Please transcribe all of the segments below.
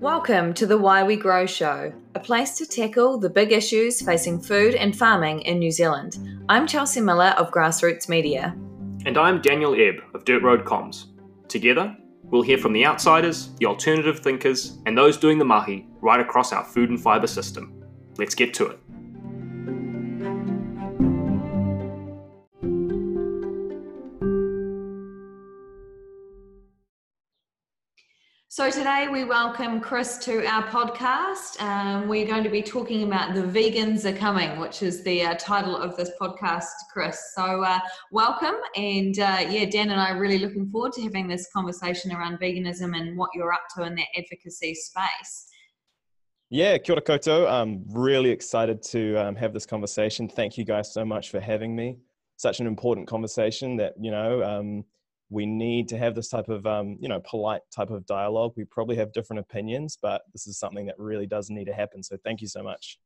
Welcome to the Why We Grow show, a place to tackle the big issues facing food and farming in New Zealand. I'm Chelsea Millar of Grassroots Media. And I'm Daniel Eb of Dirt Road Comms. Together, we'll hear from the outsiders, the alternative thinkers, and those doing the mahi right across our food and fibre system. Let's get to it. Today we welcome Chris to our podcast. Um, we're going to be talking about The Vegans Are Coming, which is the uh, title of this podcast, Chris. So, uh, welcome. And uh, yeah, Dan and I are really looking forward to having this conversation around veganism and what you're up to in that advocacy space. Yeah, kia ora. I'm really excited to um, have this conversation. Thank you guys so much for having me. Such an important conversation that, you know, um, we need to have this type of um, you know polite type of dialogue we probably have different opinions but this is something that really does need to happen so thank you so much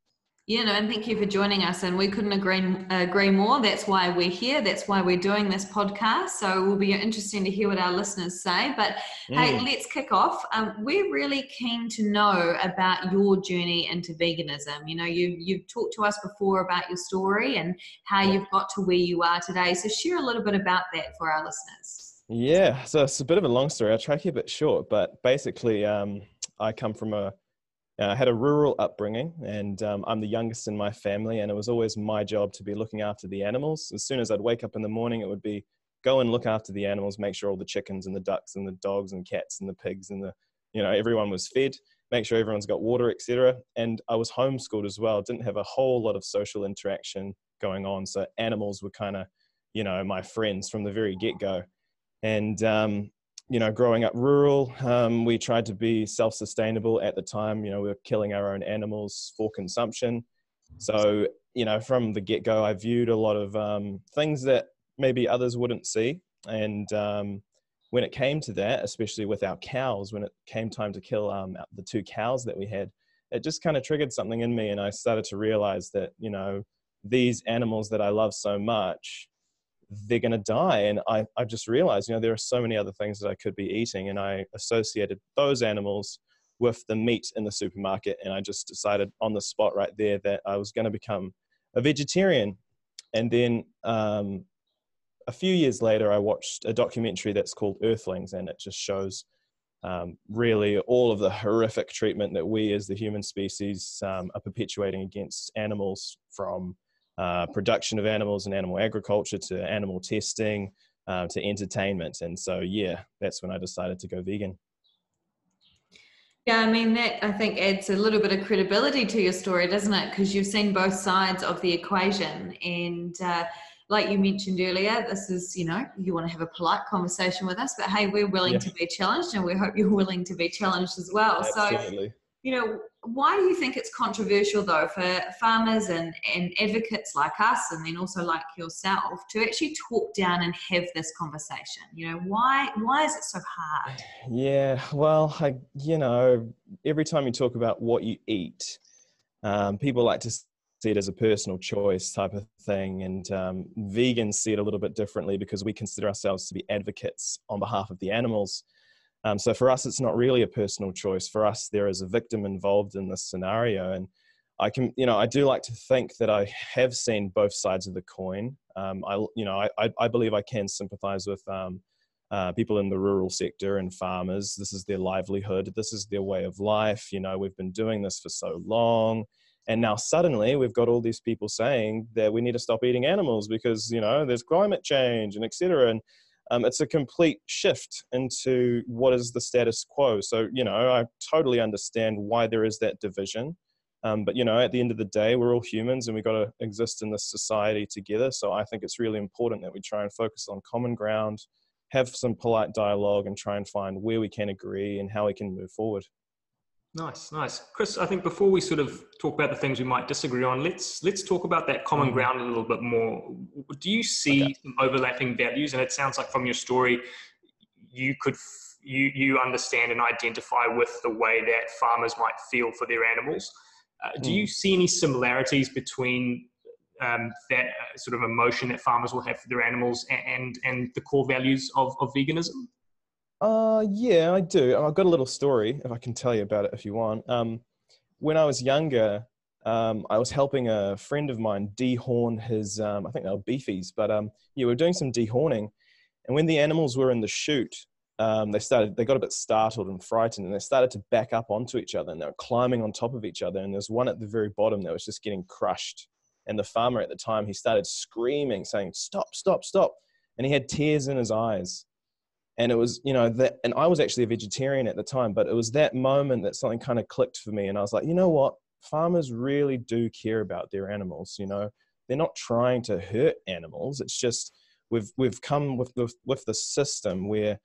yeah, no, and thank you for joining us. And we couldn't agree agree more. That's why we're here. That's why we're doing this podcast. So it will be interesting to hear what our listeners say. But mm. hey, let's kick off. Um, we're really keen to know about your journey into veganism. You know, you you've talked to us before about your story and how you've got to where you are today. So share a little bit about that for our listeners. Yeah, so it's a bit of a long story. I'll try to keep it short, but basically, um, I come from a, I uh, had a rural upbringing, and um, I'm the youngest in my family, and it was always my job to be looking after the animals. As soon as I'd wake up in the morning, it would be go and look after the animals, make sure all the chickens and the ducks and the dogs and cats and the pigs and the, you know, everyone was fed, make sure everyone's got water, etc. And I was homeschooled as well. Didn't have a whole lot of social interaction going on, so animals were kind of, you know, my friends from the very get go and um, you know, growing up rural, um, we tried to be self-sustainable at the time. You know, we were killing our own animals for consumption. So, you know, from the get-go, I viewed a lot of um, things that maybe others wouldn't see. And um, when it came to that, especially with our cows, when it came time to kill um, the two cows that we had, it just kind of triggered something in me, and I started to realize that you know these animals that I love so much they're going to die. And I, I just realized, you know, there are so many other things that I could be eating. And I associated those animals with the meat in the supermarket. And I just decided on the spot right there that I was going to become a vegetarian. And then um, a few years later, I watched a documentary that's called Earthlings, and it just shows um, really all of the horrific treatment that we as the human species um, are perpetuating against animals from uh, production of animals and animal agriculture to animal testing uh, to entertainment. And so, yeah, that's when I decided to go vegan. Yeah, I mean, that I think adds a little bit of credibility to your story, doesn't it? Because you've seen both sides of the equation. And uh, like you mentioned earlier, this is, you know, you want to have a polite conversation with us, but hey, we're willing yeah. to be challenged and we hope you're willing to be challenged as well. Absolutely. So, you know, why do you think it's controversial though for farmers and, and advocates like us and then also like yourself to actually talk down and have this conversation? You know why why is it so hard? Yeah well I, you know every time you talk about what you eat um, people like to see it as a personal choice type of thing. And um, vegans see it a little bit differently because we consider ourselves to be advocates on behalf of the animals um, so for us, it's not really a personal choice. For us, there is a victim involved in this scenario, and I can, you know, I do like to think that I have seen both sides of the coin. Um, I, you know, I, I believe I can sympathise with um, uh, people in the rural sector and farmers. This is their livelihood. This is their way of life. You know, we've been doing this for so long. And now suddenly we've got all these people saying that we need to stop eating animals because, you know, there's climate change and et cetera. And um, it's a complete shift into what is the status quo. So, you know, I totally understand why there is that division. Um, but, you know, at the end of the day, we're all humans and we've got to exist in this society together. So I think it's really important that we try and focus on common ground, have some polite dialogue, and try and find where we can agree and how we can move forward. Nice, nice, Chris. I think before we sort of talk about the things we might disagree on, let's let's talk about that common mm-hmm. ground a little bit more. Do you see okay. some overlapping values? And it sounds like from your story, you could you you understand and identify with the way that farmers might feel for their animals. Uh. Do you mm. see any similarities between um, that uh, sort of emotion that farmers will have for their animals and and, and the core values of, of veganism? Uh, yeah, I do. I've got a little story if I can tell you about it if you want. Um, when I was younger, um, I was helping a friend of mine dehorn his, um, I think they were beefies, but um, yeah, we were doing some dehorning. And when the animals were in the chute, um, they started, they got a bit startled and frightened and they started to back up onto each other and they were climbing on top of each other. And there's one at the very bottom that was just getting crushed. And the farmer at the time, he started screaming, saying, Stop, stop, stop. And he had tears in his eyes. And it was, you know, that, and I was actually a vegetarian at the time, but it was that moment that something kind of clicked for me. And I was like, you know what? Farmers really do care about their animals. You know, they're not trying to hurt animals. It's just, we've, we've come with, with, with the system where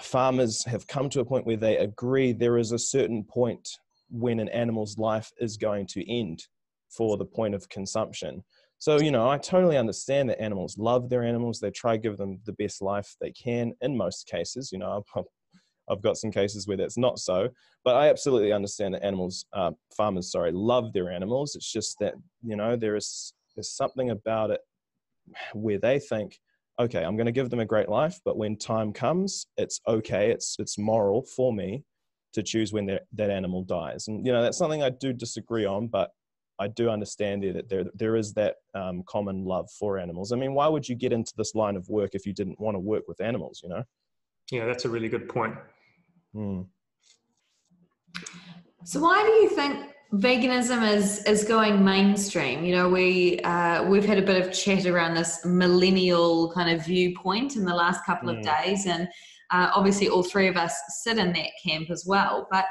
farmers have come to a point where they agree there is a certain point when an animal's life is going to end for the point of consumption. So, you know, I totally understand that animals love their animals. They try to give them the best life they can in most cases. You know, I've, got some cases where that's not so, but I absolutely understand that animals, uh, farmers, sorry, love their animals. It's just that, you know, there is there's something about it where they think, okay, I'm going to give them a great life, but when time comes, it's okay. It's, it's moral for me to choose when that animal dies. And, you know, that's something I do disagree on, but I do understand there that there there is that um, common love for animals. I mean, why would you get into this line of work if you didn't want to work with animals? You know. Yeah, that's a really good point. Mm. So, why do you think veganism is is going mainstream? You know, we uh, we've had a bit of chat around this millennial kind of viewpoint in the last couple mm. of hmm. days, and uh, obviously, all three of us sit in that camp as well. But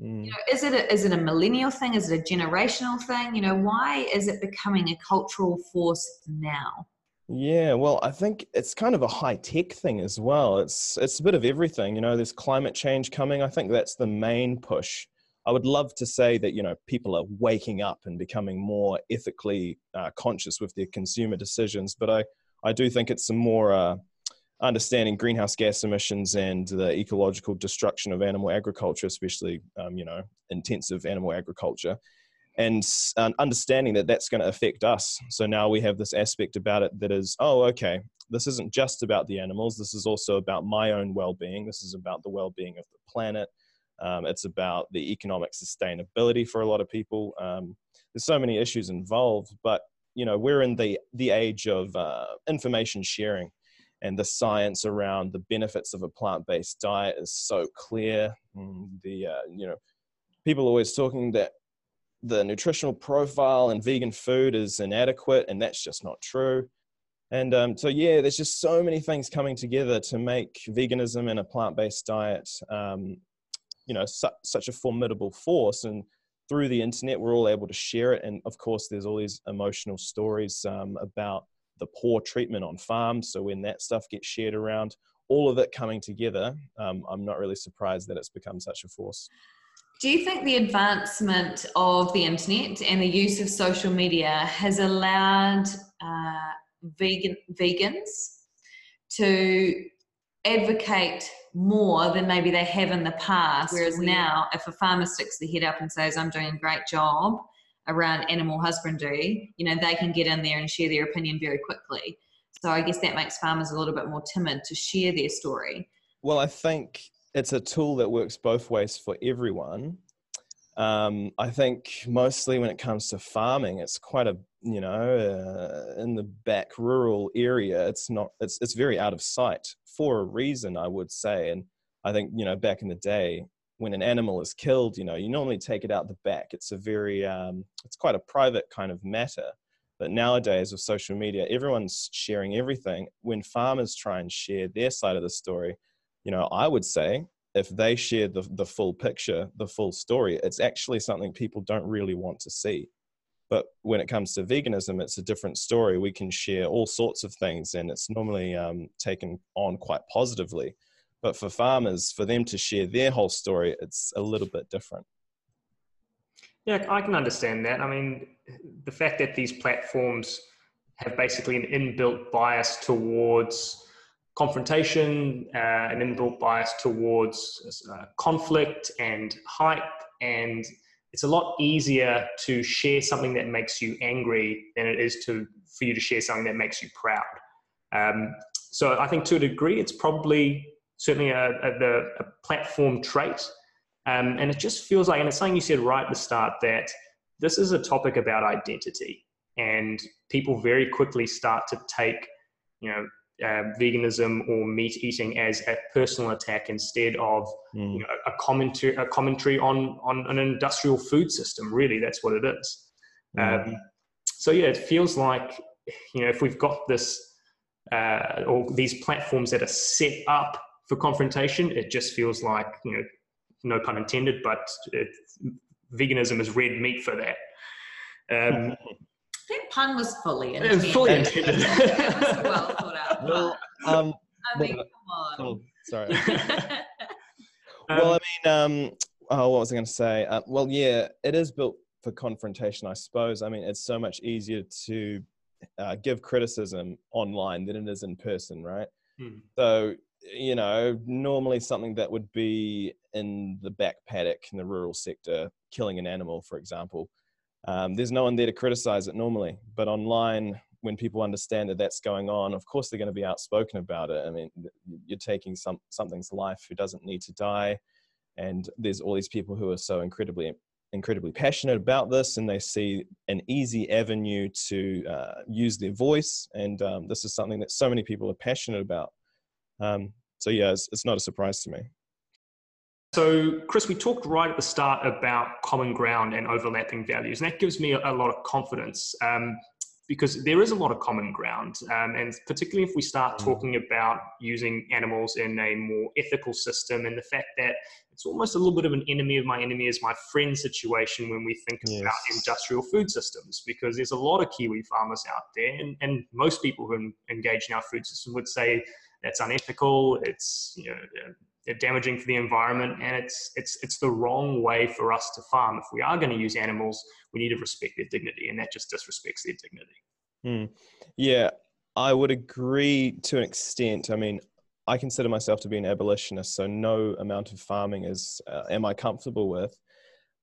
Mm. You know, is it a, is it a millennial thing? Is it a generational thing? You know, why is it becoming a cultural force now? Yeah, well, I think it's kind of a high tech thing as well. It's it's a bit of everything. You know, there's climate change coming. I think that's the main push. I would love to say that you know people are waking up and becoming more ethically uh, conscious with their consumer decisions, but I I do think it's some more uh, understanding greenhouse gas emissions and the ecological destruction of animal agriculture, especially um, you know intensive animal agriculture, and uh, understanding that that's going to affect us. So now we have this aspect about it that is, oh, okay, this isn't just about the animals. This is also about my own well-being. This is about the well-being of the planet. Um, it's about the economic sustainability for a lot of people. Um, there's so many issues involved, but you know we're in the the age of uh, information sharing and the science around the benefits of a plant-based diet is so clear. Mm, the uh, you know people are always talking that the nutritional profile in vegan food is inadequate, and that's just not true. And um, so yeah, there's just so many things coming together to make veganism and a plant-based diet, um, you know, su- such a formidable force. And through the internet, we're all able to share it. And of course, there's all these emotional stories um, about the poor treatment on farms. So when that stuff gets shared around, all of it coming together, um, I'm not really surprised that it's become such a force. Do you think the advancement of the internet and the use of social media has allowed uh, vegan vegans to advocate more than maybe they have in the past? Whereas now, if a farmer sticks their head up and says, "I'm doing a great job," around animal husbandry, you know, they can get in there and share their opinion very quickly. So I guess that makes farmers a little bit more timid to share their story. Well, I think it's a tool that works both ways for everyone. Um, I think mostly when it comes to farming, it's quite a you know uh, in the back rural area. It's not it's it's very out of sight for a reason, I would say. And I think you know back in the day, when an animal is killed, you know, you normally take it out the back. It's a very, um, it's quite a private kind of matter. But nowadays with social media, everyone's sharing everything. When farmers try and share their side of the story, you know, I would say if they share the, the full picture, the full story, it's actually something people don't really want to see. But when it comes to veganism, it's a different story. We can share all sorts of things, and it's normally um, taken on quite positively. But for farmers, for them to share their whole story, it's a little bit different. Yeah, I can understand that. I mean, the fact that these platforms have basically an inbuilt bias towards confrontation, uh, an inbuilt bias towards uh, conflict and hype, and it's a lot easier to share something that makes you angry than it is to for you to share something that makes you proud. Um, so I think to a degree, it's probably certainly a, a, the, a platform trait. Um, and it just feels like, and it's something you said right at the start, that this is a topic about identity. And people very quickly start to take, you know, uh, veganism or meat eating as a personal attack instead of mm. you know, a commentary a commentary on on an industrial food system. Really, that's what it is. Mm. Um, so yeah, it feels like you know if we've got this uh, or these platforms that are set up for confrontation, it just feels like you know no pun intended, but it, veganism is red meat for that. Um, that pun was fully intended. Fully intended. well thought out. Well, um, I mean, well, come on. Oh, sorry. well, I mean, um, oh, what was I going to say? Uh, well, yeah, it is built for confrontation, I suppose. I mean, it's so much easier to uh, give criticism online than it is in person, right? Hmm. So, you know, normally something that would be in the back paddock in the rural sector, killing an animal, for example, um, there's no one there to criticize it normally. But online, when people understand that that's going on, of course they're going to be outspoken about it. I mean, you're taking some something's life who doesn't need to die, and there's all these people who are so incredibly incredibly passionate about this, and they see an easy avenue to uh, use their voice, and um, this is something that so many people are passionate about. Um, so yeah, it's, it's not a surprise to me. So, Chris, we talked right at the start about common ground and overlapping values, and that gives me a, a lot of confidence um, because there is a lot of common ground. Um, and particularly if we start mm. talking about using animals in a more ethical system, and the fact that it's almost a little bit of an enemy of my enemy is my friend situation when we think yes. about industrial food systems, because there's a lot of Kiwi farmers out there, and, and most people who engage in our food system would say that's unethical, it's you know damaging for the environment, and it's it's it's the wrong way for us to farm. If we are going to use animals, we need to respect their dignity, and that just disrespects their dignity. Mm. Yeah, I would agree to an extent. I mean, I consider myself to be an abolitionist, so no amount of farming is uh, am I comfortable with.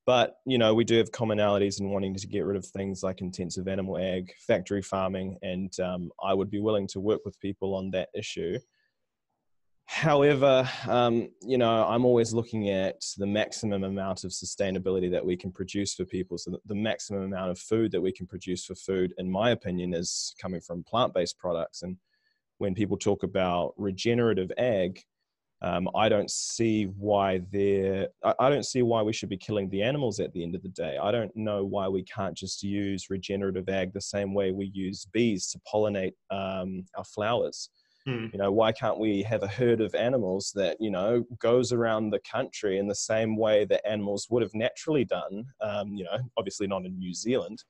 But you know, we do have commonalities in wanting to get rid of things like intensive animal ag, factory farming, and um, I would be willing to work with people on that issue. However, um, you know, I'm always looking at the maximum amount of sustainability that we can produce for people. So the maximum amount of food that we can produce for food, in my opinion, is coming from plant-based products. And when people talk about regenerative ag, um, I don't see why they're, I don't see why we should be killing the animals at the end of the day. I don't know why we can't just use regenerative ag the same way we use bees to pollinate um, our flowers. Mm. You know, why can't we have a herd of animals that, you know, goes around the country in the same way that animals would have naturally done? Um, you know, obviously not in New Zealand,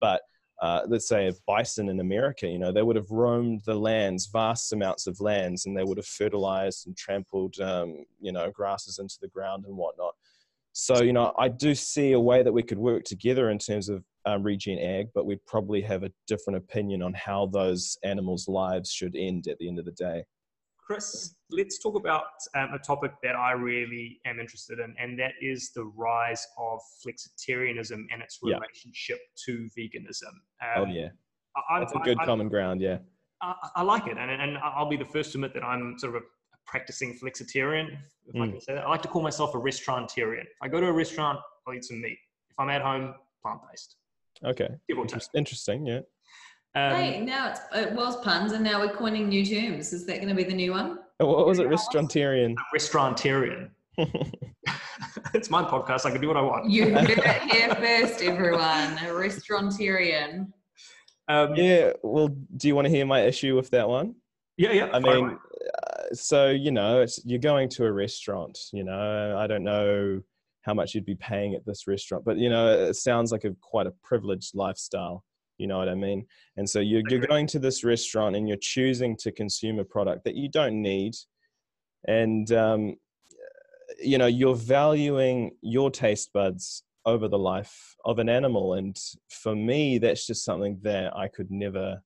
but uh, let's say a bison in America, you know, they would have roamed the lands, vast amounts of lands, and they would have fertilized and trampled, um, you know, grasses into the ground and whatnot. So, you know, I do see a way that we could work together in terms of um, regen ag, but we'd probably have a different opinion on how those animals' lives should end at the end of the day. Chris, let's talk about um, a topic that I really am interested in, and that is the rise of flexitarianism and its relationship yeah. to veganism. Um, oh yeah, I, that's a good I, common ground. Yeah, I, I, like it, and, and I'll be the first to admit that I'm sort of a practicing flexitarian, if mm. I can say that. I like to call myself a restaurantarian. If I go to a restaurant, I'll eat some meat. If I'm at home, plant based. Okay. Interesting, yeah. Um, hey, now it's, it was puns, and now we're coining new terms. Is that going to be the new one? Oh, what was it? Restaurantarian. Restaurantarian. it's my podcast. I can do what I want. You heard it here first, everyone. A restaurantarian. Um, yeah. Well, do you want to hear my issue with that one? Yeah, yeah. I mean, uh, so you know, it's, you're going to a restaurant. You know, I don't know how much you'd be paying at this restaurant. But you know, it sounds like a quite a privileged lifestyle. You know what I mean? And so you're, you're going to this restaurant and you're choosing to consume a product that you don't need, and um, you know you're valuing your taste buds over the life of an animal. And for me, that's just something that I could never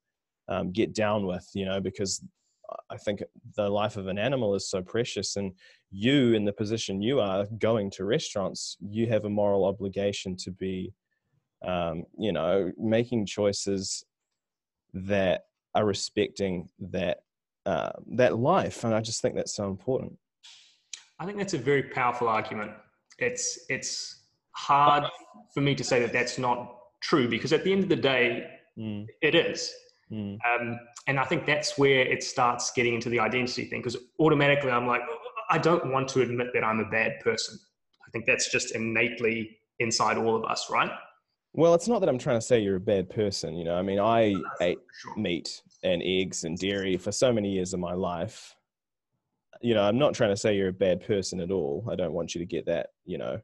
um, get down with. You know, because I think the life of an animal is so precious, and you, in the position you are, going to restaurants, you have a moral obligation to be, um, you know, making choices that are respecting that uh, that life, and I just think that's so important. I think that's a very powerful argument. It's it's hard for me to say that that's not true because at the end of the day, mm. it is. Mm. Um, and I think that's where it starts getting into the identity thing because automatically I'm like, I don't want to admit that I'm a bad person. I think that's just innately inside all of us, right? Well, it's not that I'm trying to say you're a bad person. You know, I mean, I ate sure. meat and eggs and dairy for so many years of my life. You know, I'm not trying to say you're a bad person at all. I don't want you to get that, you know,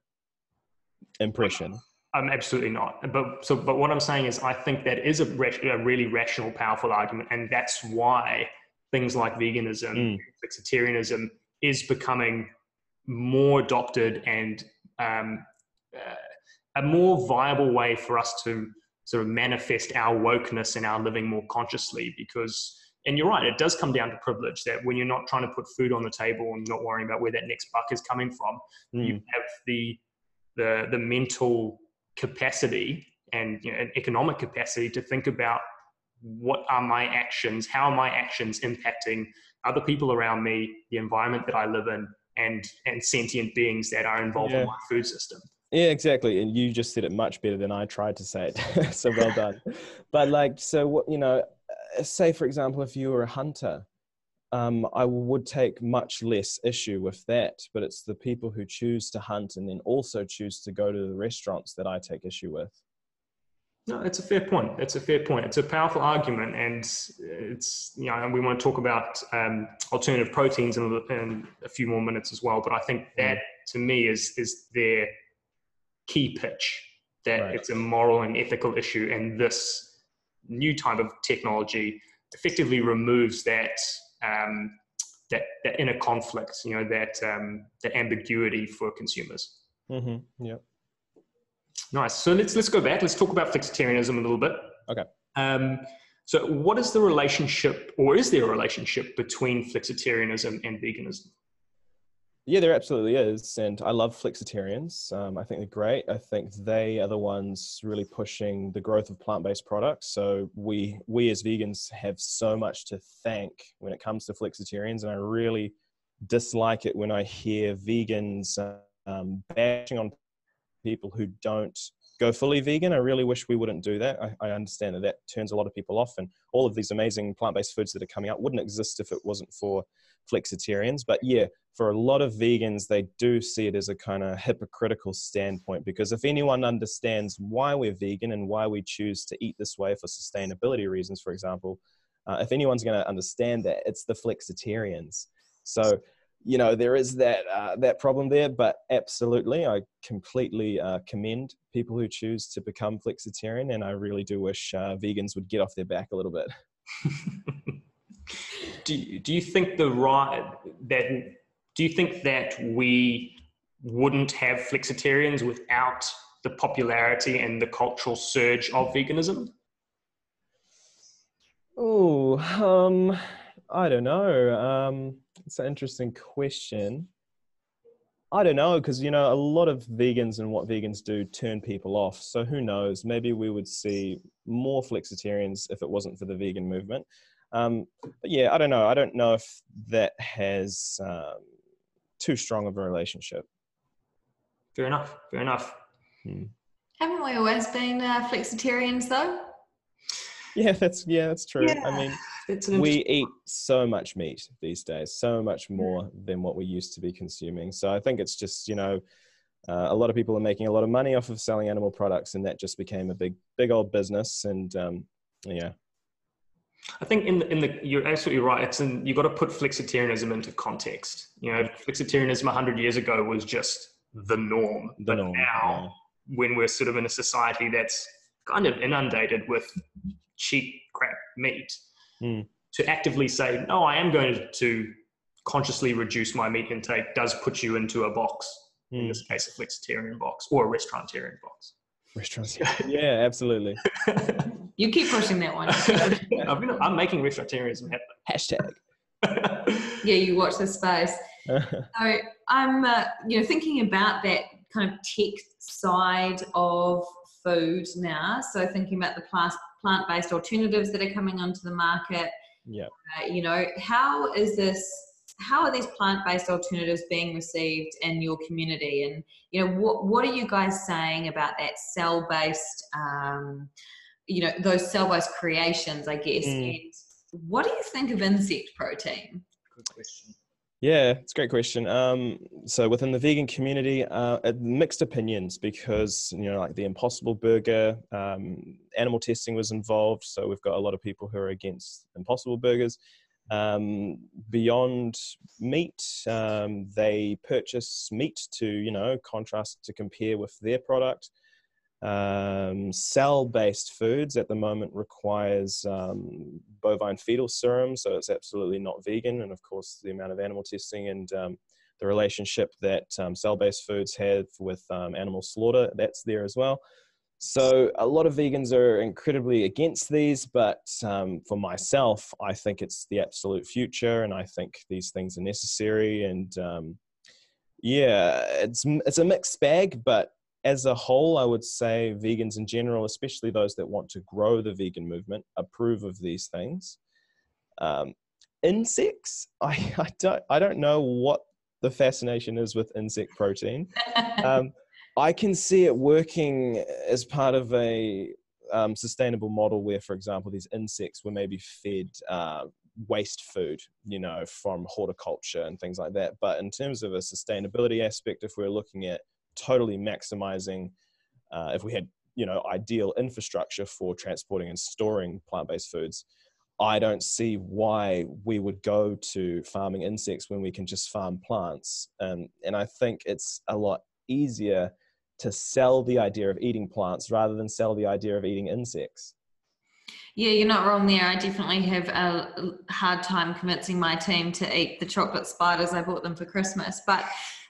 impression. I'm absolutely not. But so, but what I'm saying is, I think that is a, a really rational, powerful argument, and that's why things like veganism, mm. flexitarianism, is becoming more adopted and um, uh, a more viable way for us to sort of manifest our wokeness and our living more consciously because and you're right it does come down to privilege that when you're not trying to put food on the table and not worrying about where that next buck is coming from mm. you have the the the mental capacity and you know, an economic capacity to think about what are my actions how are my actions impacting other people around me the environment that i live in and and sentient beings that are involved yeah. in my food system yeah, exactly. And you just said it much better than I tried to say it. so well done. but like, so what, you know, uh, say for example, if you were a hunter, um, I would take much less issue with that. But it's the people who choose to hunt and then also choose to go to the restaurants that I take issue with. No, it's a fair point. It's a fair point. It's a powerful argument, and it's you know, and we want to talk about um, alternative proteins in, in, a few more minutes as well. But I think that mm. to me is is their key pitch that right. it's a moral and ethical issue, and this new type of technology effectively removes that um, that that inner conflict, you know, that um, that ambiguity for consumers. Mm-hmm. Yeah. Nice. So let's let's go back. Let's talk about flexitarianism a little bit. Okay. Um, so, what is the relationship, or is there a relationship between flexitarianism and veganism? Yeah, there absolutely is, and I love flexitarians. Um, I think they're great. I think they are the ones really pushing the growth of plant-based products. So we we as vegans have so much to thank when it comes to flexitarians, and I really dislike it when I hear vegans um, bashing on people who don't go fully vegan. I really wish we wouldn't do that. I, I, understand that that turns a lot of people off, and all of these amazing plant-based foods that are coming out wouldn't exist if it wasn't for flexitarians. But yeah, for a lot of vegans, they do see it as a kind of hypocritical standpoint because if anyone understands why we're vegan and why we choose to eat this way for sustainability reasons, for example, uh, if anyone's going to understand that, it's the flexitarians. So you know there is that uh, that problem there but absolutely i completely uh, commend people who choose to become flexitarian and i really do wish uh, vegans would get off their back a little bit. Do, you, do you think the right that do you think that we wouldn't have flexitarians without the popularity and the cultural surge of veganism? Oh um i don't know um it's an interesting question. I don't know because you know a lot of vegans and what vegans do turn people off. So who knows? Maybe we would see more flexitarians if it wasn't for the vegan movement. Um, but yeah, I don't know. I don't know if that has um, too strong of a relationship. Fair enough. Fair enough. Hmm. Haven't we always been uh, flexitarians though? Yeah, that's yeah, that's true. Yeah. I mean, we eat so much meat these days, so much more than what we used to be consuming. So I think it's just you know, uh, a lot of people are making a lot of money off of selling animal products, and that just became a big, big old business. And um, yeah, I think in the, in the you're absolutely right. It's in you got to put flexitarianism into context. You know, flexitarianism hundred years ago was just the norm, the but norm, now yeah. when we're sort of in a society that's kind of inundated with cheap crap meat, mm. to actively say, no, I am going to consciously reduce my meat intake does put you into a box, mm. in hmm. this case, a flexitarian box or a restaurantarian box. Restaurants, yeah, absolutely. you keep pushing that one. I've been, I'm making restaurantarianism happen. Hashtag. yeah, you watch this space. so I'm, uh, you know, thinking about that kind of tech side of food now. So thinking about the plant plant-based alternatives that are coming onto the market. Yeah. Uh, you know, how is this how are these plant-based alternatives being received in your community and you know what what are you guys saying about that cell-based um, you know those cell-based creations i guess mm. and what do you think of insect protein good question yeah, it's a great question. Um, so within the vegan community, uh, mixed opinions because you know, like the Impossible Burger, um, animal testing was involved. So we've got a lot of people who are against Impossible Burgers. Um, beyond meat, um, they purchase meat to you know contrast to compare with their product. Um, cell-based foods at the moment requires um, bovine fetal serum, so it's absolutely not vegan. And of course, the amount of animal testing and um, the relationship that um, cell-based foods have with um, animal slaughter, that's there as well. So a lot of vegans are incredibly against these, but um, for myself, I think it's the absolute future, and I think these things are necessary. And yeah, it's it's a mixed bag, but as a whole, I would say vegans in general, especially those that want to grow the vegan movement, approve of these things. Um, insects, I, I don't I don't know what the fascination is with insect protein. Um, I can see it working as part of a um, sustainable model where, for example, these insects were maybe fed uh, waste food, you know, from horticulture and things like that. But in terms of a sustainability aspect, if we're looking at totally maximizing uh, if we had you know ideal infrastructure for transporting and storing plant-based foods i don't see why we would go to farming insects when we can just farm plants. Um, and i think it's a lot easier to sell the idea of eating plants rather than sell the idea of eating insects yeah, you're not wrong there. I definitely have a hard time convincing my team to eat the chocolate spiders I bought them for Christmas. But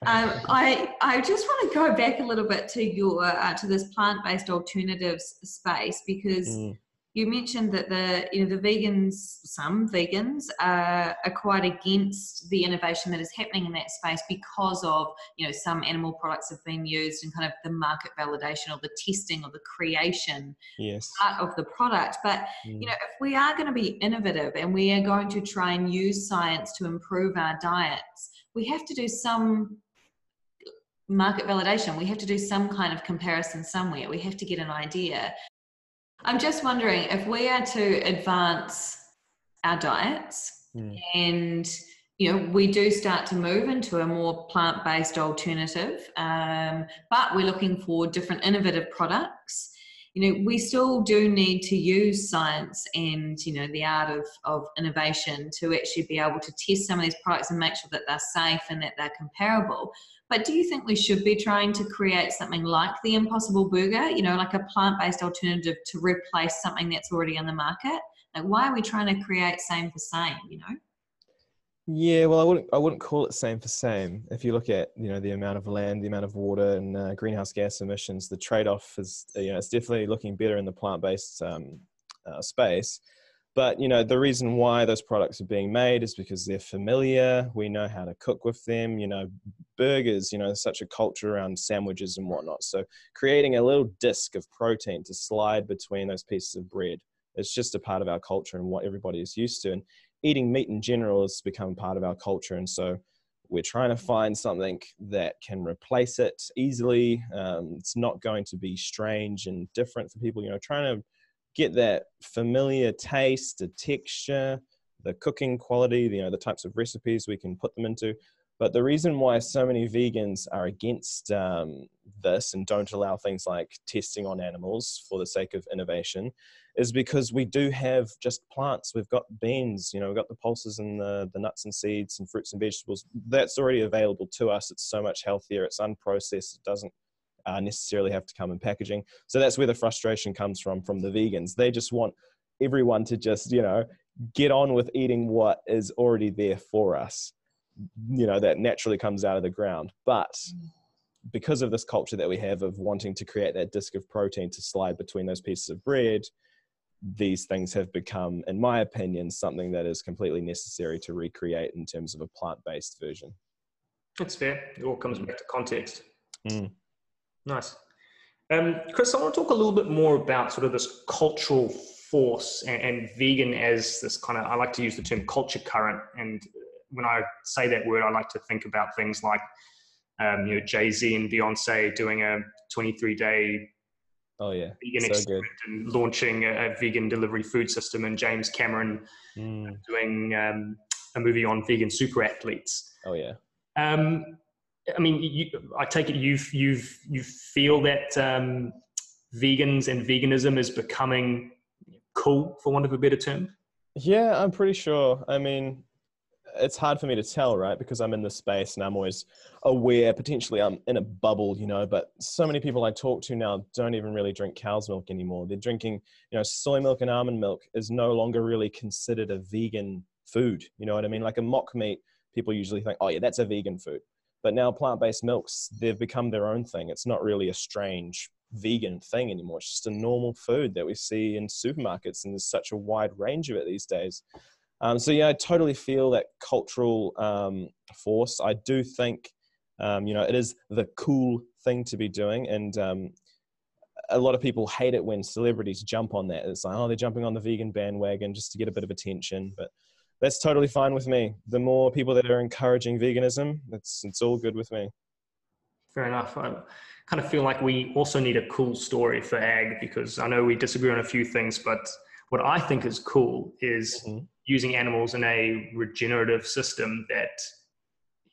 um, I I just want to go back a little bit to your uh, to this plant based alternatives space because mm you mentioned that the you know the vegans some vegans are, are quite against the innovation that is happening in that space because of you know some animal products have been used and kind of the market validation or the testing or the creation yes. part of the product but mm. you know if we are going to be innovative and we are going to try and use science to improve our diets we have to do some market validation. We have to do some kind of comparison somewhere. We have to get an idea. I'm just wondering if we are to advance our diets mm. and you know we do start to move into a more plant-based alternative um, but we're looking for different innovative products you know we still do need to use science and you know the art of, of innovation to actually be able to test some of these products and make sure that they're safe and that they're comparable but do you think we should be trying to create something like the Impossible Burger, you know, like a plant based alternative to replace something that's already on the market? Like, why are we trying to create same for same, you know? Yeah, well, I wouldn't. I wouldn't call it same for same. If you look at you know the amount of land, the amount of water, and uh, greenhouse gas emissions, the trade-off is you know it's definitely looking better in the plant-based um, uh, space. But you know the reason why those products are being made is because they're familiar. We know how to cook with them. You know, burgers. You know, such a culture around sandwiches and whatnot. So creating a little disc of protein to slide between those pieces of bread. It's just a part of our culture and what everybody is used to. And eating meat in general has become part of our culture. And so we're trying to find something that can replace it easily. Um, it's not going to be strange and different for people. You know, trying to get that familiar taste, the texture, the cooking quality, you know, the types of recipes we can put them into. But the reason why so many vegans are against um, this and don't allow things like testing on animals for the sake of innovation is because we do have just plants. We've got beans, you know, we've got the pulses and the, the nuts and seeds and fruits and vegetables. That's already available to us. It's so much healthier. It's unprocessed. It doesn't uh, necessarily have to come in packaging. So that's where the frustration comes from from the vegans. They just want everyone to just you know get on with eating what is already there for us. You know that naturally comes out of the ground, but because of this culture that we have of wanting to create that disk of protein to slide between those pieces of bread, these things have become, in my opinion, something that is completely necessary to recreate in terms of a plant based version. That's fair. It all comes back to context. Mm. Nice. Um, Chris, I want to talk a little bit more about sort of this cultural force and, and vegan as this kind of, I like to use the term culture current. And when I say that word, I like to think about things like um, you know Jay Z and Beyonce doing a 23 day oh yeah vegan so experiment good. and launching a, a, vegan delivery food system, and James Cameron mm. doing um, a movie on vegan super athletes. Oh yeah. Um, I mean, you, I take it you've you've you feel that um, vegans and veganism is becoming cool, for want of a better term. Yeah, I'm pretty sure. I mean, it's hard for me to tell, right? Because I'm in the space and I'm always aware, potentially I'm in a bubble, you know, but so many people I talk to now don't even really drink cow's milk anymore. They're drinking, you know, soy milk and almond milk is no longer really considered a vegan food. You know what I mean? Like a mock meat, people usually think, oh yeah, that's a vegan food. But now plant-based milks, they've become their own thing. It's not really a strange vegan thing anymore. It's just a normal food that we see in supermarkets, and there's such a wide range of it these days. Um, so yeah, I totally feel that cultural um, force. I do think, um, you know, it is the cool thing to be doing, and um, a lot of people hate it when celebrities jump on that. It's like, oh, they're jumping on the vegan bandwagon just to get a bit of attention, but that's totally fine with me. The more people that are encouraging veganism, it's it's all good with me. Fair enough. I kind of feel like we also need a cool story for ag because I know we disagree on a few things, but what I think is cool is mm-hmm. Using animals in a regenerative system that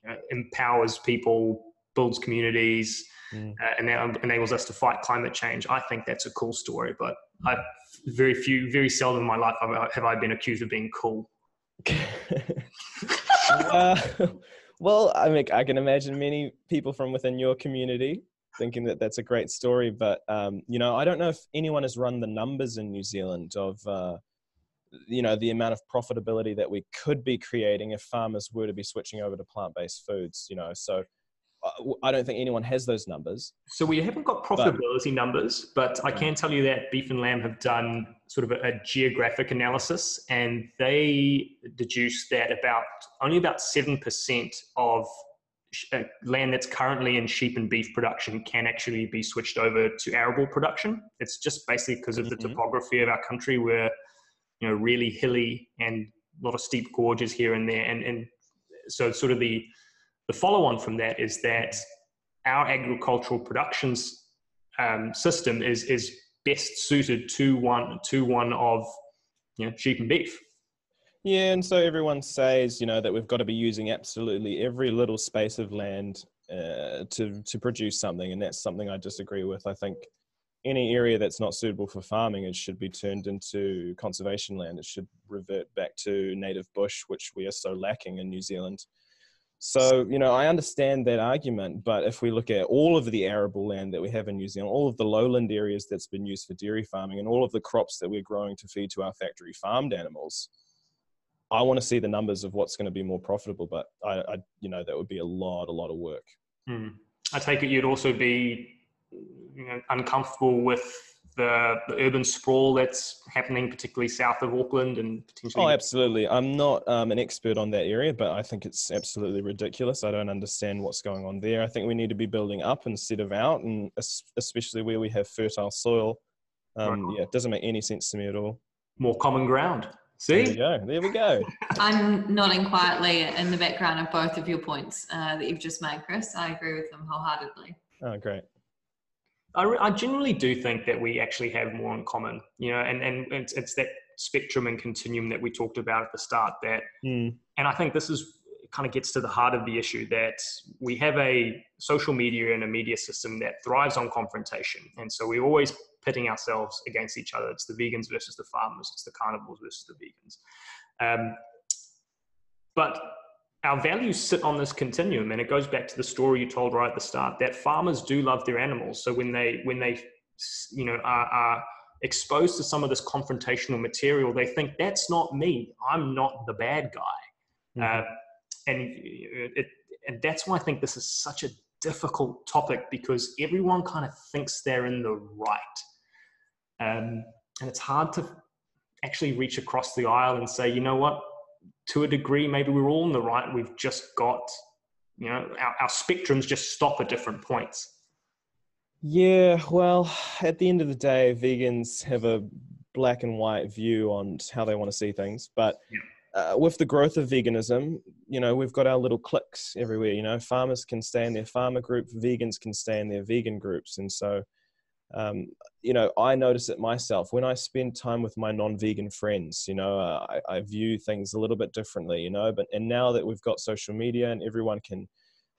you know, empowers people, builds communities, mm. uh, and enables us to fight climate change. I think that's a cool story, but I've very few, very seldom in my life have I been accused of being cool. uh, well, I mean, I can imagine many people from within your community thinking that that's a great story. But um, you know, I don't know if anyone has run the numbers in New Zealand of uh, you know the amount of profitability that we could be creating if farmers were to be switching over to plant-based foods. You know, so I don't think anyone has those numbers. So we haven't got profitability but, numbers, but I can tell you that Beef and Lamb have done sort of a, a, geographic analysis, and they deduced that about only about seven percent of uh, land that's currently in sheep and beef production can actually be switched over to arable production. It's just basically because of the mm-hmm. topography of our country, where you know really hilly and a lot of steep gorges here and there, and and so sort of the the follow on from that is that our agricultural productions um, system is is best suited to one to one of you know, sheep and beef. Yeah, and so everyone says you know that we've got to be using absolutely every little space of land uh, to to produce something, and that's something I disagree with. I think any area that's not suitable for farming it should be turned into conservation land. It should revert back to native bush, which we are so lacking in New Zealand. So, you know, I understand that argument, but if we look at all of the arable land that we have in New Zealand, all of the lowland areas that's been used for dairy farming, and all of the crops that we're growing to feed to our factory farmed animals, I want to see the numbers of what's going to be more profitable. But I, I you know, that would be a lot, a lot of work. Mm. I take it you'd also be, you know, uncomfortable with the, the, urban sprawl that's happening, particularly south of Auckland and potentially. Oh, absolutely. I'm not um, an expert on that area, but I think it's absolutely ridiculous. I don't understand what's going on there. I think we need to be building up instead of out, and especially where we have fertile soil. Um, right. Yeah, it doesn't make any sense to me at all. More common ground. See? There we go. There we go. I'm nodding quietly in the background of both of your points uh, that you've just made, Chris. I agree with them wholeheartedly. Oh, great. I, I genuinely do think that we actually have more in common, you know, and, and it's, it's that spectrum and continuum that we talked about at the start that, mm. and I think this is kind of gets to the heart of the issue that we have a social media and a media system that thrives on confrontation. And so we're always pitting ourselves against each other. It's the vegans versus the farmers, it's the carnivores versus the vegans. Um, but our values sit on this continuum and it goes back to the story you told right at the start that farmers do love their animals. So when they when they you know are, are exposed to some of this confrontational material they think that's not me. I'm not the bad guy. Mm-hmm. uh, and it, and that's why i think this is such a difficult topic because everyone kind of thinks they're in the right. Um, and it's hard to actually reach across the aisle and say you know what to a degree, maybe we're all in the right. We've just got, you know, our, our spectrums just stop at different points. Yeah, well, at the end of the day, vegans have a black and white view on how they want to see things. But uh, with the growth of veganism, you know, we've got our little cliques everywhere. You know, farmers can stay in their farmer group, vegans can stay in their vegan groups, and so, um, you know, I notice it myself when I spend time with my non-vegan friends. You know, uh, I, I, view things a little bit differently. You know, but and now that we've got social media and everyone can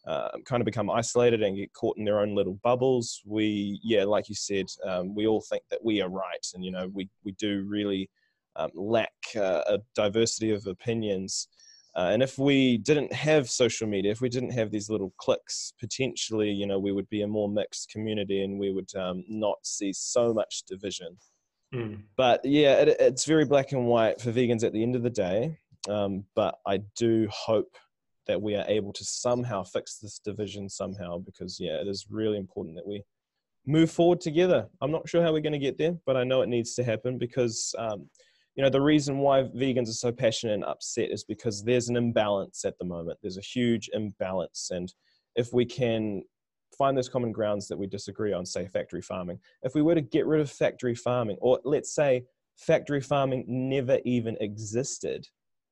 uh, kind of become isolated and get caught in their own little bubbles, we, yeah, like you said, um, we all think that we are right, and you know, we we do really um, lack uh, a diversity of opinions. Uh, and if we didn't have social media, if we didn't have these little clicks, potentially, you know, we would be a more mixed community and we would um, not see so much division. Mm. But yeah, it, it's very black and white for vegans at the end of the day. Um, but I do hope that we are able to somehow fix this division somehow because yeah, it is really important that we move forward together. I'm not sure how we're going to get there, but I know it needs to happen because um, you know the reason why vegans are so passionate and upset is because there's an imbalance at the moment. There's a huge imbalance and if we can find those common grounds that we disagree on say factory farming if we were to get rid of factory farming or let's say factory farming never even existed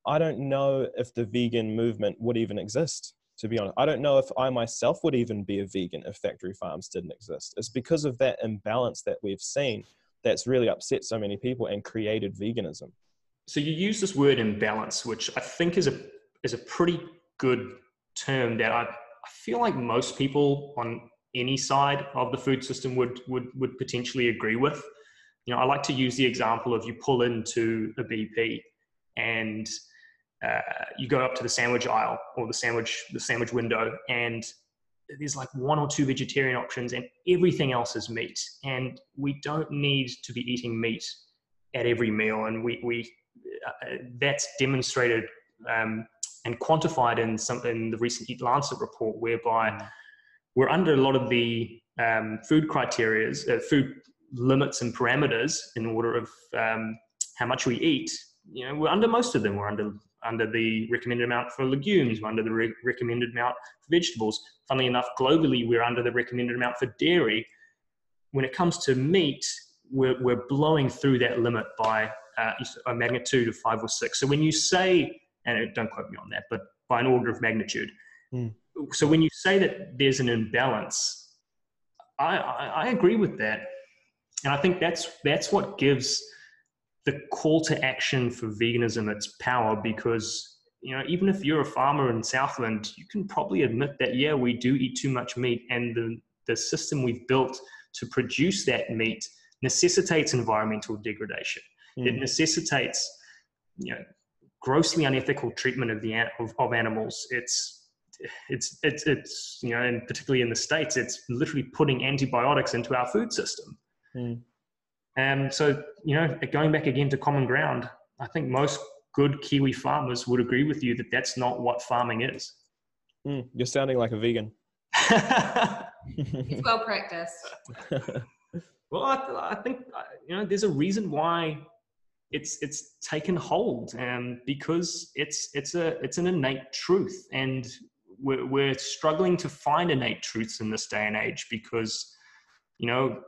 i don't know if the vegan movement would even exist to be honest. I don't know if i myself would even be a vegan if factory farms didn't exist. It's because of that imbalance that we've seen that's really upset so many people and created veganism. So you use this word imbalance, which I think is a is a pretty good term that I, I feel like most people on any side of the food system would would would potentially agree with. You know, I like to use the example of you pull into a BP and uh, you go up to the sandwich aisle or the sandwich the sandwich window and there's like one or two vegetarian options and everything else is meat. And we don't need to be eating meat at every meal. And we, we uh, that's demonstrated um, and quantified in some in the recent EAT-Lancet report whereby mm. we're under a lot of the um, food criteria uh, food limits and parameters in order of um, how much we eat. You know we're under most of them. We're under under the recommended amount for legumes, we're under the re- recommended amount for vegetables. Funnily enough, globally, we're under the recommended amount for dairy. When it comes to meat, we're, we're blowing through that limit by uh, a magnitude of five or six. So when you say, and don't quote me on that, but by an order of magnitude. Mm. So when you say that there's an imbalance, I, I, I agree with that. And I think that's, that's what gives the call to action for veganism its power because you know even if you're a farmer in southland you can probably admit that yeah we do eat too much meat and the, the system we've built to produce that meat necessitates environmental degradation mm. it necessitates you know grossly unethical treatment of the of, of animals it's it's it's it's you know and particularly in the states it's literally putting antibiotics into our food system mm. And so, you know, going back again to common ground, I think most good Kiwi farmers would agree with you that that's not what farming is. Mm, you're sounding like a vegan. it's well practiced. well, I, I, think uh, you know there's a reason why it's it's taken hold, and because it's it's a it's an innate truth, and we're, we're struggling to find innate truths in this day and age because you know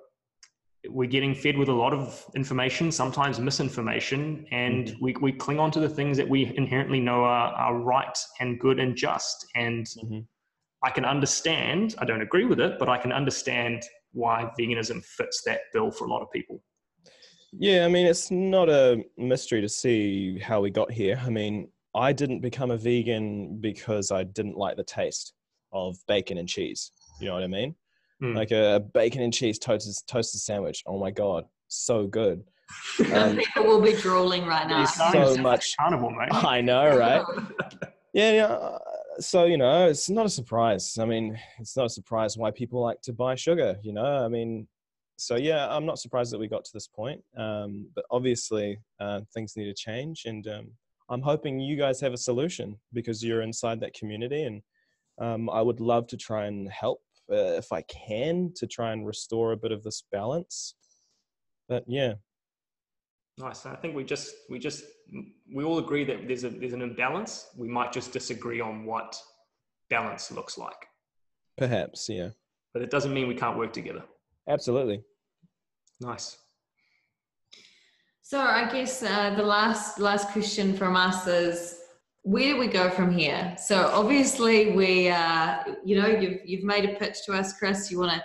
we're getting fed with a lot of information, sometimes misinformation, and mm-hmm. we, we cling on to the things that we inherently know are, are right and good and just. And mm-hmm. I can understand, I don't agree with it, but I can understand why veganism fits that bill for a lot of people. Yeah, I mean, it's not a mystery to see how we got here. I mean, I didn't become a vegan because I didn't like the taste of bacon and cheese. You know what I mean? Mm. like a bacon and cheese toasted toasted sandwich. Oh my god, so good. Um, People will be drooling right now. So much carnival, mate. I know, right? yeah, yeah. Uh, so you know, it's not a surprise. I mean, it's not a surprise why people like to buy sugar. You know, I mean, so yeah, I'm not surprised that we got to this point. Um, but obviously, uh, things need to change, and um, I'm hoping you guys have a solution because you're inside that community, and um, I would love to try and help uh, if I can to try and restore a bit of this balance. But yeah. Nice. I think we just we just we all agree that there's a there's an imbalance. We might just disagree on what balance looks like. Perhaps, yeah. But it doesn't mean we can't work together. Absolutely. Nice. So I guess uh, the last last question from us is where do we go from here? So obviously we, uh, you know, you've you've made a pitch to us, Chris. You want to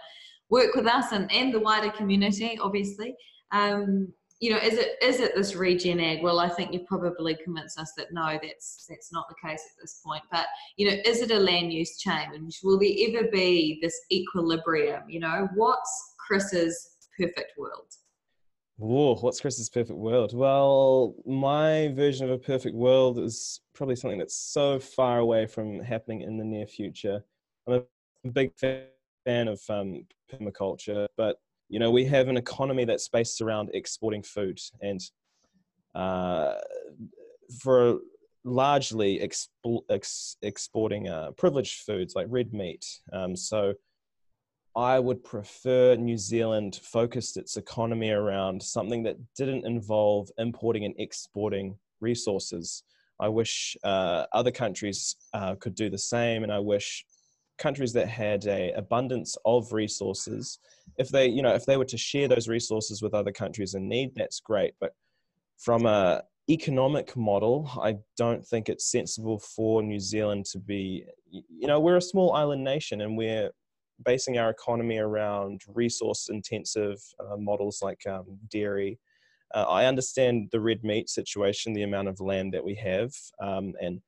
work with us and, and the wider community, obviously. Um, you know, is it is it this regen ag? Well, I think you've probably convinced us that no, that's that's not the case at this point. But you know, is it a land use change? Will there ever be this equilibrium? You know, what's Chris's perfect world? Whoa, what's Chris's perfect world? Well, my version of a perfect world is probably something that's so far away from happening in the near future. I'm a big fan of um, permaculture, but you know we have an economy that's based around exporting food, and uh, for largely expo- ex- exporting uh, privileged foods like red meat. Um, so I would prefer New Zealand focused its economy around something that didn't involve importing and exporting resources. I wish uh, other countries uh, could do the same, and I wish countries that had a abundance of resources, if they, you know, if they were to share those resources with other countries in need, that's great. But from a economic model, I don't think it's sensible for New Zealand to be, you know, we're a small island nation and we're basing our economy around resource intensive uh, models like um, dairy. Uh, I understand the red meat situation, the amount of land that we have. Um, and,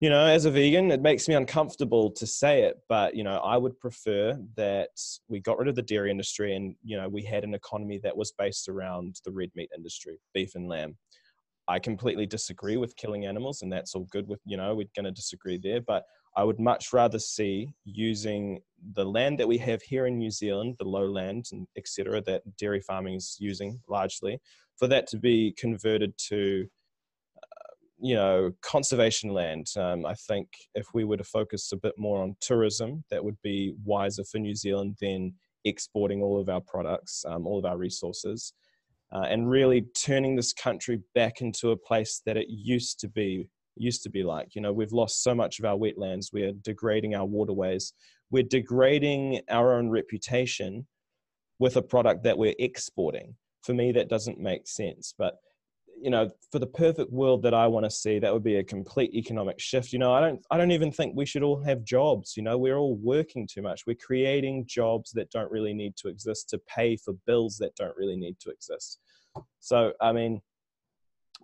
you know, as a vegan, it makes me uncomfortable to say it, but, you know, I would prefer that we got rid of the dairy industry and, you know, we had an economy that was based around the red meat industry, beef and lamb. I completely disagree with killing animals, and that's all good with, you know, we're going to disagree there. But I would much rather see using the land that we have here in New Zealand, the lowland and etc., that dairy farming is using largely, for that to be converted to, uh, you know, conservation land. Um, I think if we were to focus a bit more on tourism, that would be wiser for New Zealand than exporting all of our products, um, all of our resources. Uh, and really turning this country back into a place that it used to be used to be like. You know, we've lost so much of our wetlands, we're degrading our waterways, we're degrading our own reputation with a product that we're exporting. For me, that doesn't make sense. But you know, for the perfect world that I want to see, that would be a complete economic shift. You know, I don't, I don't even think we should all have jobs. You know, we're all working too much. We're creating jobs that don't really need to exist to pay for bills that don't really need to exist. So, I mean,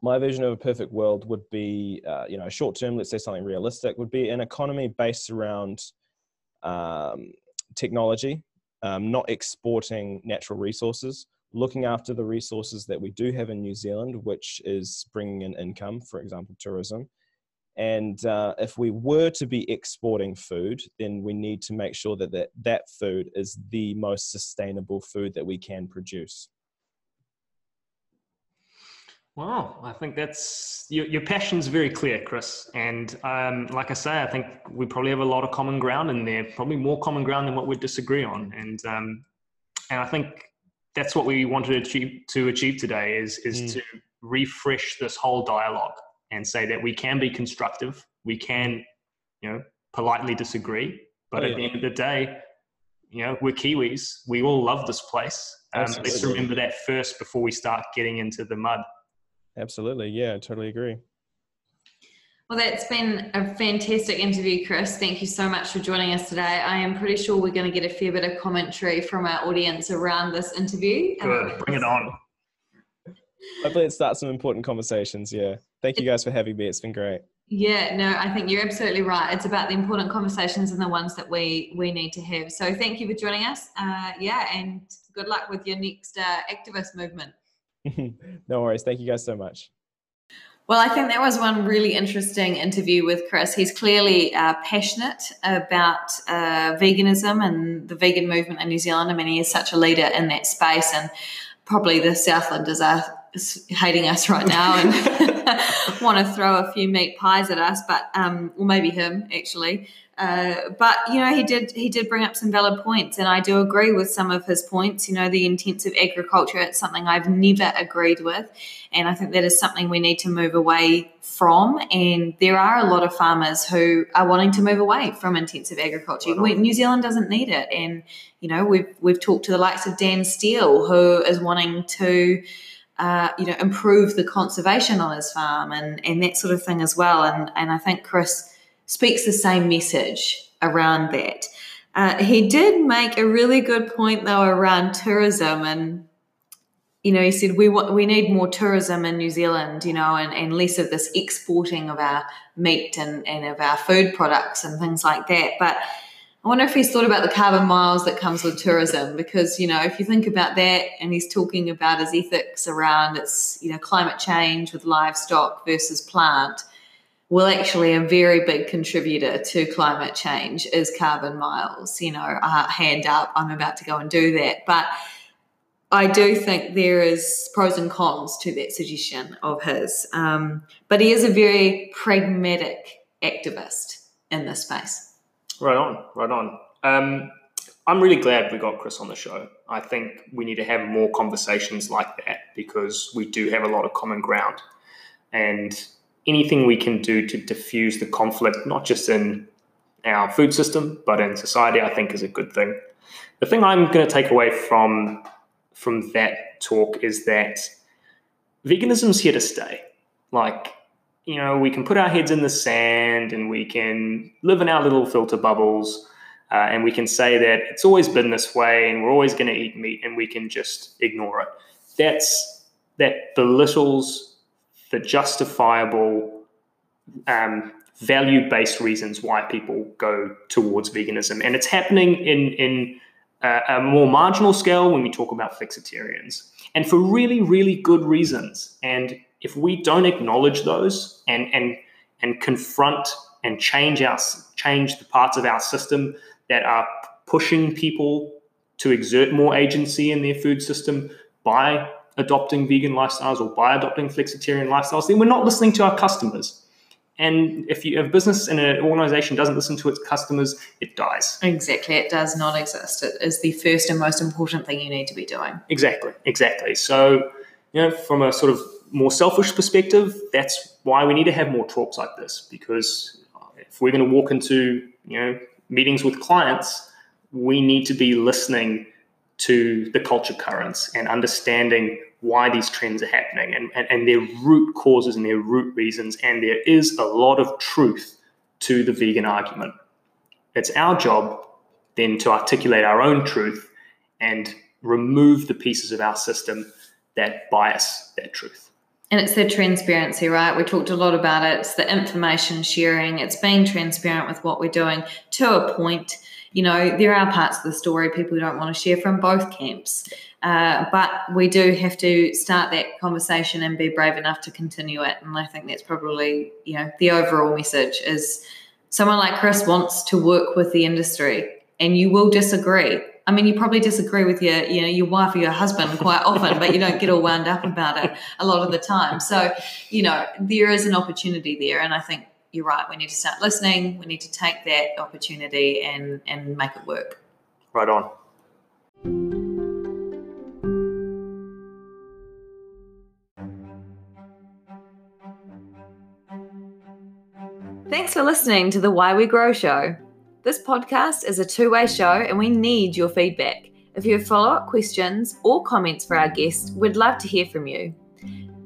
my vision of a perfect world would be, uh, you know, short term, let's say something realistic, would be an economy based around um, technology, um, not exporting natural resources, looking after the resources that we do have in New Zealand, which is bringing in income, for example, tourism. And uh, if we were to be exporting food, then we need to make sure that, that that food is the most sustainable food that we can produce. Wow, I think that's your, your passion's very clear, Chris. And um, like I say, I think we probably have a lot of common ground in there, probably more common ground than what we disagree on. And um, and I think that's what we wanted to achieve, to achieve today is is mm. to refresh this whole dialogue and say that we can be constructive, we can, you know, politely disagree, but oh, yeah. at the end of the day, you know, we're Kiwis. We all love this place. Um, let's remember that first before we start getting into the mud. Absolutely. Yeah, I totally agree. Well, that's been a fantastic interview, Chris. Thank you so much for joining us today. I am pretty sure we're going to get a fair bit of commentary from our audience around this interview. Good. Um, Bring it on. Hopefully, it starts some important conversations. Yeah. Thank you guys for having me. It's been great. Yeah, no, I think you're absolutely right. It's about the important conversations and the ones that we we need to have. So, thank you for joining us. Uh, yeah, and good luck with your next uh, activist movement. no worries. Thank you guys so much. Well, I think that was one really interesting interview with Chris. He's clearly uh, passionate about uh, veganism and the vegan movement in New Zealand. I mean, he is such a leader in that space, and probably the Southlanders are hating us right now and want to throw a few meat pies at us, but um, or maybe him actually. Uh, but you know, he did he did bring up some valid points, and I do agree with some of his points. You know, the intensive agriculture it's something I've never agreed with, and I think that is something we need to move away from. And there are a lot of farmers who are wanting to move away from intensive agriculture. We, New Zealand doesn't need it, and you know, we've we've talked to the likes of Dan Steele, who is wanting to uh, you know, improve the conservation on his farm and, and that sort of thing as well. And, and I think Chris speaks the same message around that. Uh, he did make a really good point though around tourism and you know he said we want we need more tourism in New Zealand you know and, and less of this exporting of our meat and, and of our food products and things like that but I wonder if he's thought about the carbon miles that comes with tourism because you know if you think about that and he's talking about his ethics around its you know climate change with livestock versus plant well actually a very big contributor to climate change is carbon miles you know uh, hand up i'm about to go and do that but i do think there is pros and cons to that suggestion of his um, but he is a very pragmatic activist in this space Right on, right on. Um, I'm really glad we got Chris on the show. I think we need to have more conversations like that because we do have a lot of common ground. And anything we can do to diffuse the conflict, not just in our food system, but in society, I think is a good thing. The thing I'm going to take away from from that talk is that veganism's here to stay. Like you know, we can put our heads in the sand and we can live in our little filter bubbles. Uh, and we can say that it's always been this way and we're always going to eat meat and we can just ignore it. That's that belittles the justifiable um, value-based reasons why people go towards veganism, and it's happening in in a, a more marginal scale when we talk about flexitarians, and for really really good reasons. And if we don't acknowledge those and and and confront and change our change the parts of our system that are pushing people to exert more agency in their food system by adopting vegan lifestyles or by adopting flexitarian lifestyles, then we're not listening to our customers. And if you have business and an organization doesn't listen to its customers, it dies. Exactly. It does not exist. It is the first and most important thing you need to be doing. Exactly. Exactly. So, you know, from a sort of more selfish perspective, that's why we need to have more talks like this because if we're going to walk into you know meetings with clients, we need to be listening to the culture currents and understanding why these trends are happening and, and, and their root causes and their root reasons. And there is a lot of truth to the vegan argument. It's our job then to articulate our own truth and remove the pieces of our system that bias that truth. And it's the transparency, right? We talked a lot about it. It's the information sharing. It's being transparent with what we're doing to a point. You know, there are parts of the story people don't want to share from both camps. Uh, but we do have to start that conversation and be brave enough to continue it. And I think that's probably, you know, the overall message is someone like Chris wants to work with the industry and you will disagree I mean, you probably disagree with your, you know, your wife or your husband quite often, but you don't get all wound up about it a lot of the time. So, you know, there is an opportunity there, and I think you're right. We need to start listening. We need to take that opportunity and and make it work. Right on. Thanks for listening to the Why We Grow show. This podcast is a two way show and we need your feedback. If you have follow up questions or comments for our guests, we'd love to hear from you.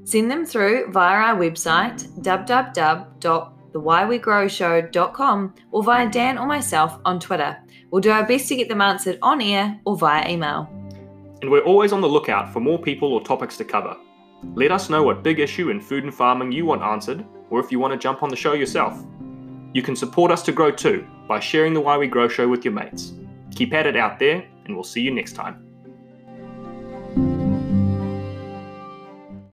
Send them through via our website, www.thewhywegrowshow.com, or via Dan or myself on Twitter. We'll do our best to get them answered on air or via email. And we're always on the lookout for more people or topics to cover. Let us know what big issue in food and farming you want answered, or if you want to jump on the show yourself. You can support us to grow too by sharing the Why We Grow show with your mates. Keep at it out there, and we'll see you next time.